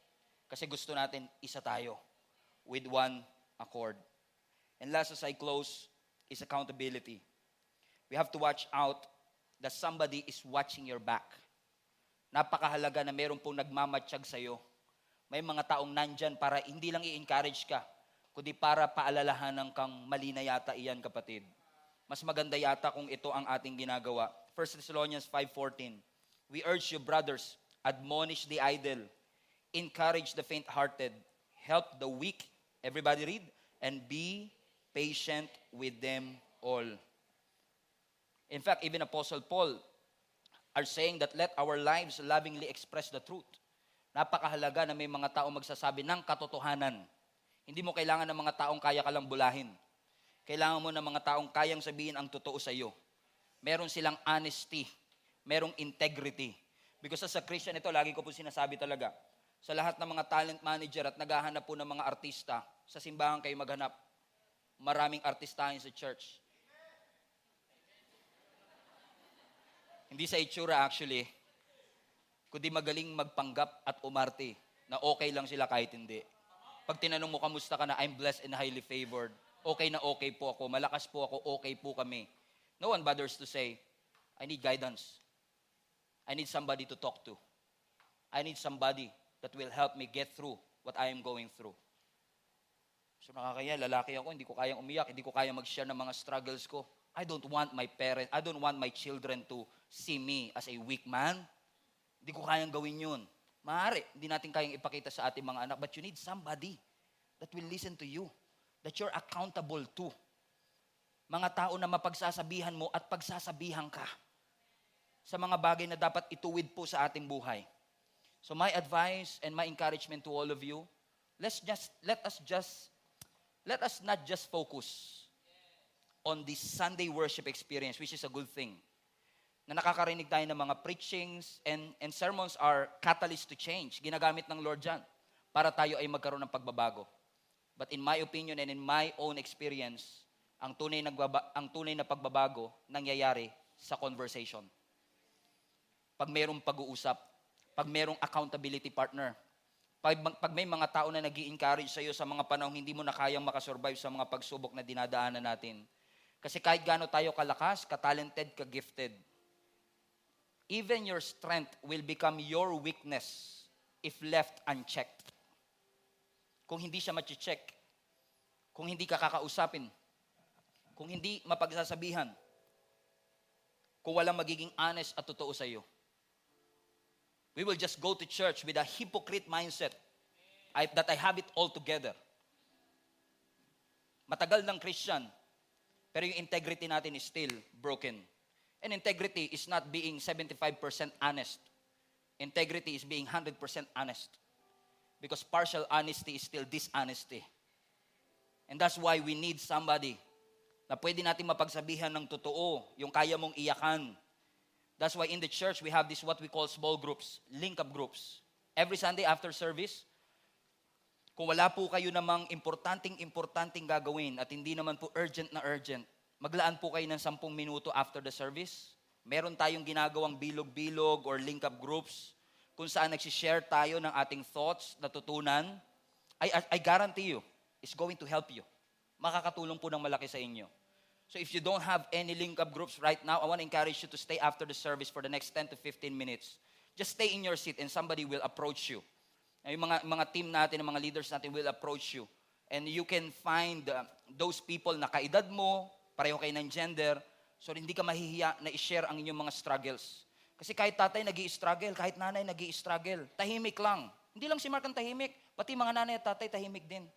Kasi gusto natin isa tayo with one accord. And last as I close is accountability. We have to watch out that somebody is watching your back. Napakahalaga na meron pong nagmamatsyag sa'yo. May mga taong nandyan para hindi lang i-encourage ka, kundi para paalalahanan kang mali na yata iyan kapatid. Mas maganda yata kung ito ang ating ginagawa. 1 Thessalonians 5.14 We urge you, brothers, admonish the idle, encourage the faint-hearted, help the weak, everybody read, and be patient with them all. In fact, even Apostle Paul are saying that let our lives lovingly express the truth. Napakahalaga na may mga tao magsasabi ng katotohanan. Hindi mo kailangan ng mga taong kaya ka lang bulahin. Kailangan mo ng mga taong kayang sabihin ang totoo sa iyo. Meron silang honesty. Merong integrity. Because as a Christian, ito lagi ko po sinasabi talaga. Sa lahat ng mga talent manager at naghahanap po ng mga artista, sa simbahan kayo maghanap. Maraming artistahin sa church. Hindi sa itsura actually, kundi magaling magpanggap at umarte na okay lang sila kahit hindi. Pag tinanong mo, kamusta ka na, I'm blessed and highly favored. Okay na okay po ako, malakas po ako, okay po kami. No one bothers to say, I need guidance. I need somebody to talk to. I need somebody that will help me get through what I am going through. So nakakaya, lalaki ako, hindi ko kayang umiyak, hindi ko kayang mag-share ng mga struggles ko. I don't want my parents, I don't want my children to see me as a weak man. Hindi ko kayang gawin yun. Maaari, hindi natin kayang ipakita sa ating mga anak, but you need somebody that will listen to you, that you're accountable to. Mga tao na mapagsasabihan mo at pagsasabihan ka sa mga bagay na dapat ituwid po sa ating buhay. So my advice and my encouragement to all of you, let's just let us just let us not just focus on the Sunday worship experience, which is a good thing. Na nakakarinig tayo ng mga preachings and, and sermons are catalyst to change. Ginagamit ng Lord dyan para tayo ay magkaroon ng pagbabago. But in my opinion and in my own experience, ang tunay, nagbaba, ang tunay na pagbabago nangyayari sa conversation. Pag mayroong pag-uusap, pag mayroong accountability partner, pag, pag may mga tao na nag encourage sa iyo sa mga panahong hindi mo na kayang makasurvive sa mga pagsubok na dinadaanan natin. Kasi kahit gaano tayo kalakas, ka-talented, ka-gifted, even your strength will become your weakness if left unchecked. Kung hindi siya machi-check, kung hindi ka kakausapin, kung hindi mapagsasabihan, kung walang magiging honest at totoo sa iyo. We will just go to church with a hypocrite mindset I, that I have it all together. Matagal ng Christian, pero yung integrity natin is still broken. And integrity is not being 75% honest. Integrity is being 100% honest. Because partial honesty is still dishonesty. And that's why we need somebody na pwede natin mapagsabihan ng totoo, yung kaya mong iyakan, That's why in the church, we have this what we call small groups, link-up groups. Every Sunday after service, kung wala po kayo namang importanting-importanting gagawin at hindi naman po urgent na urgent, maglaan po kayo ng 10 minuto after the service. Meron tayong ginagawang bilog-bilog or link-up groups kung saan nagsishare tayo ng ating thoughts, natutunan. I, I, I guarantee you, it's going to help you. Makakatulong po ng malaki sa inyo. So if you don't have any link-up groups right now, I want to encourage you to stay after the service for the next 10 to 15 minutes. Just stay in your seat and somebody will approach you. Yung mga, mga team natin, mga leaders natin will approach you. And you can find uh, those people na kaedad mo, pareho kayo ng gender, so hindi ka mahihiya na i-share ang inyong mga struggles. Kasi kahit tatay nag struggle kahit nanay nag struggle tahimik lang. Hindi lang si Mark ang tahimik, pati mga nanay at tatay tahimik din.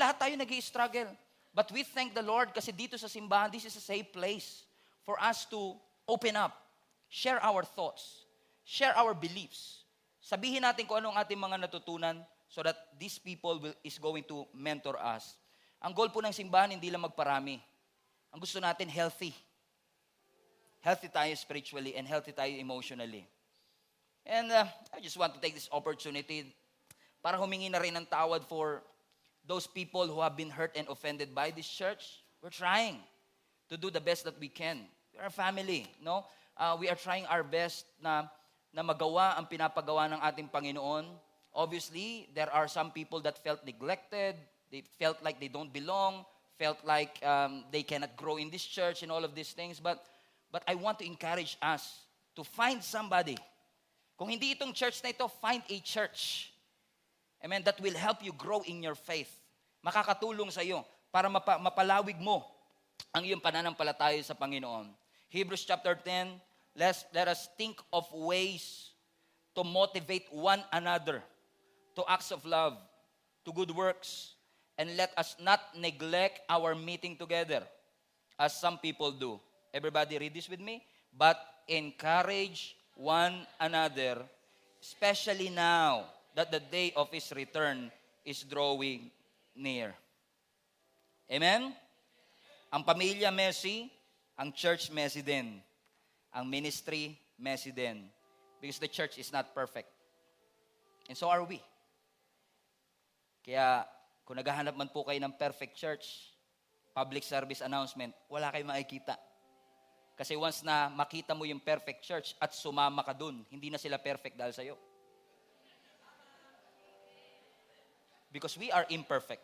Lahat tayo nag struggle But we thank the Lord kasi dito sa simbahan, this is a safe place for us to open up, share our thoughts, share our beliefs. Sabihin natin kung anong ating mga natutunan so that these people will, is going to mentor us. Ang goal po ng simbahan, hindi lang magparami. Ang gusto natin, healthy. Healthy tayo spiritually and healthy tayo emotionally. And uh, I just want to take this opportunity para humingi na rin ng tawad for those people who have been hurt and offended by this church. We're trying to do the best that we can. We're a family, no? Uh, we are trying our best na, na magawa ang pinapagawa ng ating Panginoon. Obviously, there are some people that felt neglected, they felt like they don't belong, felt like um, they cannot grow in this church and all of these things. But, but I want to encourage us to find somebody. Kung hindi itong church na ito, find a church Amen, that will help you grow in your faith. Makakatulong sa iyo para mapa, mapalawig mo ang iyong pananampalataya sa Panginoon. Hebrews chapter 10, let's, let us think of ways to motivate one another to acts of love, to good works, and let us not neglect our meeting together as some people do. Everybody read this with me. But encourage one another, especially now that the day of His return is drawing near. Amen? Ang pamilya messy, ang church messy din. Ang ministry messy din. Because the church is not perfect. And so are we. Kaya kung naghahanap man po kayo ng perfect church, public service announcement, wala kayong makikita. Kasi once na makita mo yung perfect church at sumama ka dun, hindi na sila perfect dahil sa'yo. Because we are imperfect.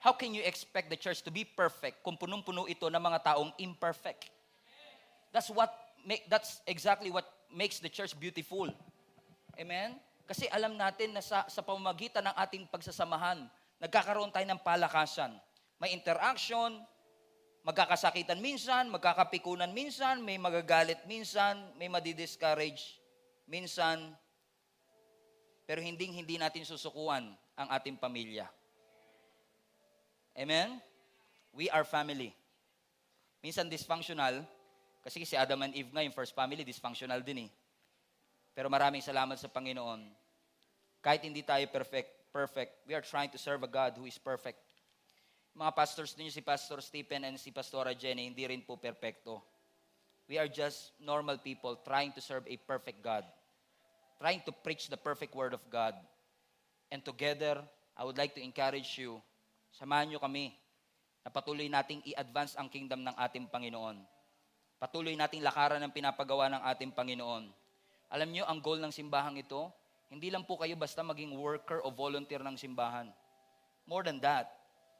How can you expect the church to be perfect kung punong-puno ito ng mga taong imperfect? That's what make, that's exactly what makes the church beautiful. Amen? Kasi alam natin na sa, sa pamamagitan ng ating pagsasamahan, nagkakaroon tayo ng palakasan. May interaction, Magkakasakitan minsan, magkakapikunan minsan, may magagalit minsan, may madidiscourage minsan, pero hindi hindi natin susukuan ang ating pamilya. Amen? We are family. Minsan dysfunctional, kasi si Adam and Eve nga, yung first family, dysfunctional din eh. Pero maraming salamat sa Panginoon. Kahit hindi tayo perfect, perfect, we are trying to serve a God who is perfect. Mga pastors ninyo, si Pastor Stephen and si Pastora Jenny, hindi rin po perfecto. We are just normal people trying to serve a perfect God. Trying to preach the perfect word of God. And together, I would like to encourage you, samahan nyo kami na patuloy nating i-advance ang kingdom ng ating Panginoon. Patuloy nating lakaran ang pinapagawa ng ating Panginoon. Alam nyo, ang goal ng simbahang ito, hindi lang po kayo basta maging worker o volunteer ng simbahan. More than that,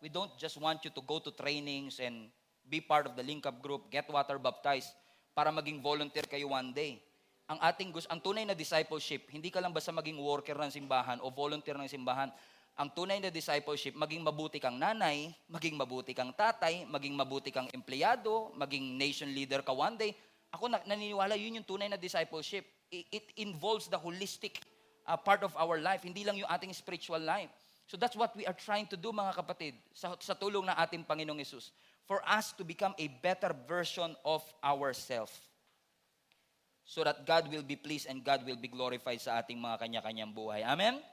we don't just want you to go to trainings and be part of the link up group, get water baptized, para maging volunteer kayo one day. Ang ating gusto, ang tunay na discipleship, hindi ka lang basta maging worker ng simbahan o volunteer ng simbahan. Ang tunay na discipleship, maging mabuti kang nanay, maging mabuti kang tatay, maging mabuti kang empleyado, maging nation leader ka one day. Ako na, naniniwala, yun yung tunay na discipleship. It involves the holistic uh, part of our life, hindi lang yung ating spiritual life. So that's what we are trying to do mga kapatid sa, sa tulong ng ating Panginoong Yesus for us to become a better version of ourselves so that God will be pleased and God will be glorified sa ating mga kanya-kanyang buhay. Amen?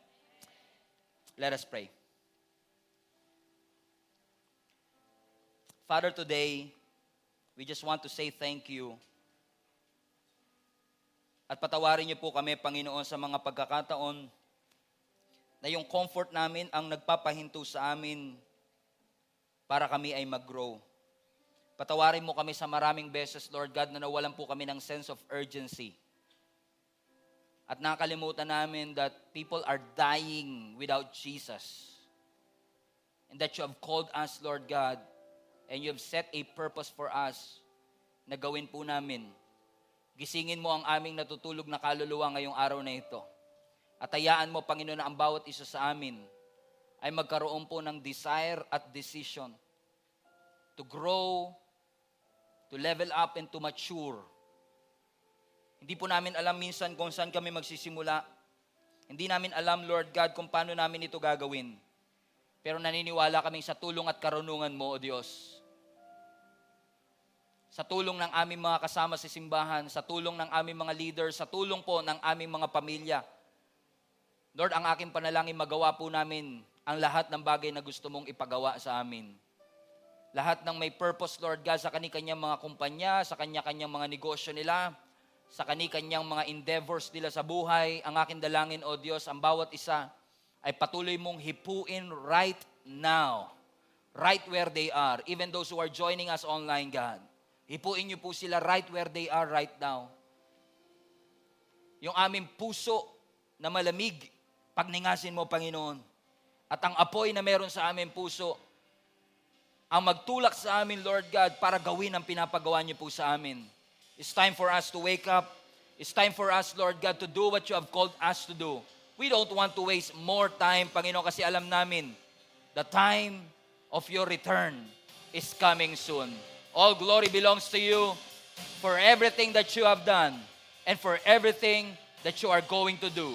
Let us pray. Father, today, we just want to say thank you. At patawarin niyo po kami, Panginoon, sa mga pagkakataon na yung comfort namin ang nagpapahinto sa amin para kami ay mag-grow. Patawarin mo kami sa maraming beses, Lord God, na nawalan po kami ng sense of urgency. At nakalimutan namin that people are dying without Jesus. And that you have called us, Lord God, and you have set a purpose for us na gawin po namin. Gisingin mo ang aming natutulog na kaluluwa ngayong araw na ito. At hayaan mo, Panginoon, na ang bawat isa sa amin ay magkaroon po ng desire at decision to grow, to level up, and to mature. Hindi po namin alam minsan kung saan kami magsisimula. Hindi namin alam, Lord God, kung paano namin ito gagawin. Pero naniniwala kami sa tulong at karunungan mo, O Diyos. Sa tulong ng aming mga kasama sa simbahan, sa tulong ng aming mga leaders, sa tulong po ng aming mga pamilya. Lord, ang aking panalangin, magawa po namin ang lahat ng bagay na gusto mong ipagawa sa amin. Lahat ng may purpose, Lord God, sa kani-kanyang mga kumpanya, sa kanya-kanyang mga negosyo nila, sa kani-kanyang mga endeavors nila sa buhay, ang aking dalangin, O Diyos, ang bawat isa ay patuloy mong hipuin right now. Right where they are. Even those who are joining us online, God. Hipuin niyo po sila right where they are right now. Yung aming puso na malamig, pagningasin mo, Panginoon. At ang apoy na meron sa aming puso, ang magtulak sa amin, Lord God, para gawin ang pinapagawa niyo po sa amin. It's time for us to wake up. It's time for us, Lord God, to do what you have called us to do. We don't want to waste more time, Panginoon, kasi alam namin, the time of your return is coming soon. All glory belongs to you for everything that you have done and for everything that you are going to do.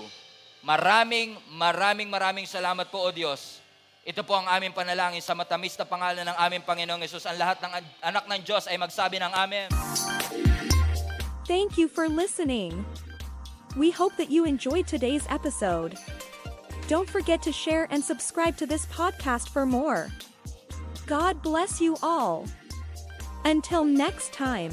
Maraming, maraming, maraming salamat po, O Diyos. Ito po ang aming panalangin sa matamis na pangalan ng aming Panginoong Yesus. Ang lahat ng anak ng Diyos ay magsabi ng Amen. Thank you for listening. We hope that you enjoyed today's episode. Don't forget to share and subscribe to this podcast for more. God bless you all. Until next time.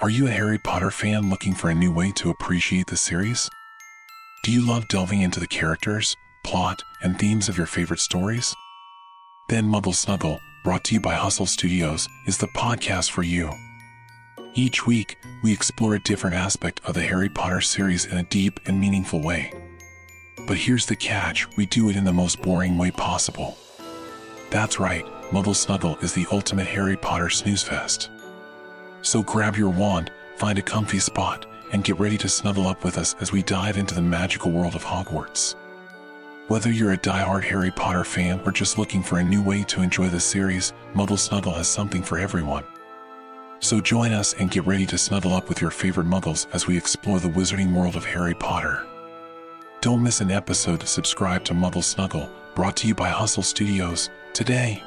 Are you a Harry Potter fan looking for a new way to appreciate the series? Do you love delving into the characters, plot, and themes of your favorite stories? Then Muggle Snuggle, brought to you by Hustle Studios, is the podcast for you. Each week, we explore a different aspect of the Harry Potter series in a deep and meaningful way. But here's the catch we do it in the most boring way possible. That's right, Muggle Snuggle is the ultimate Harry Potter snooze fest. So grab your wand, find a comfy spot, and get ready to snuggle up with us as we dive into the magical world of Hogwarts. Whether you're a die-hard Harry Potter fan or just looking for a new way to enjoy the series, Muggle Snuggle has something for everyone. So join us and get ready to snuggle up with your favorite muggles as we explore the wizarding world of Harry Potter. Don't miss an episode. Subscribe to Muggle Snuggle, brought to you by Hustle Studios, today.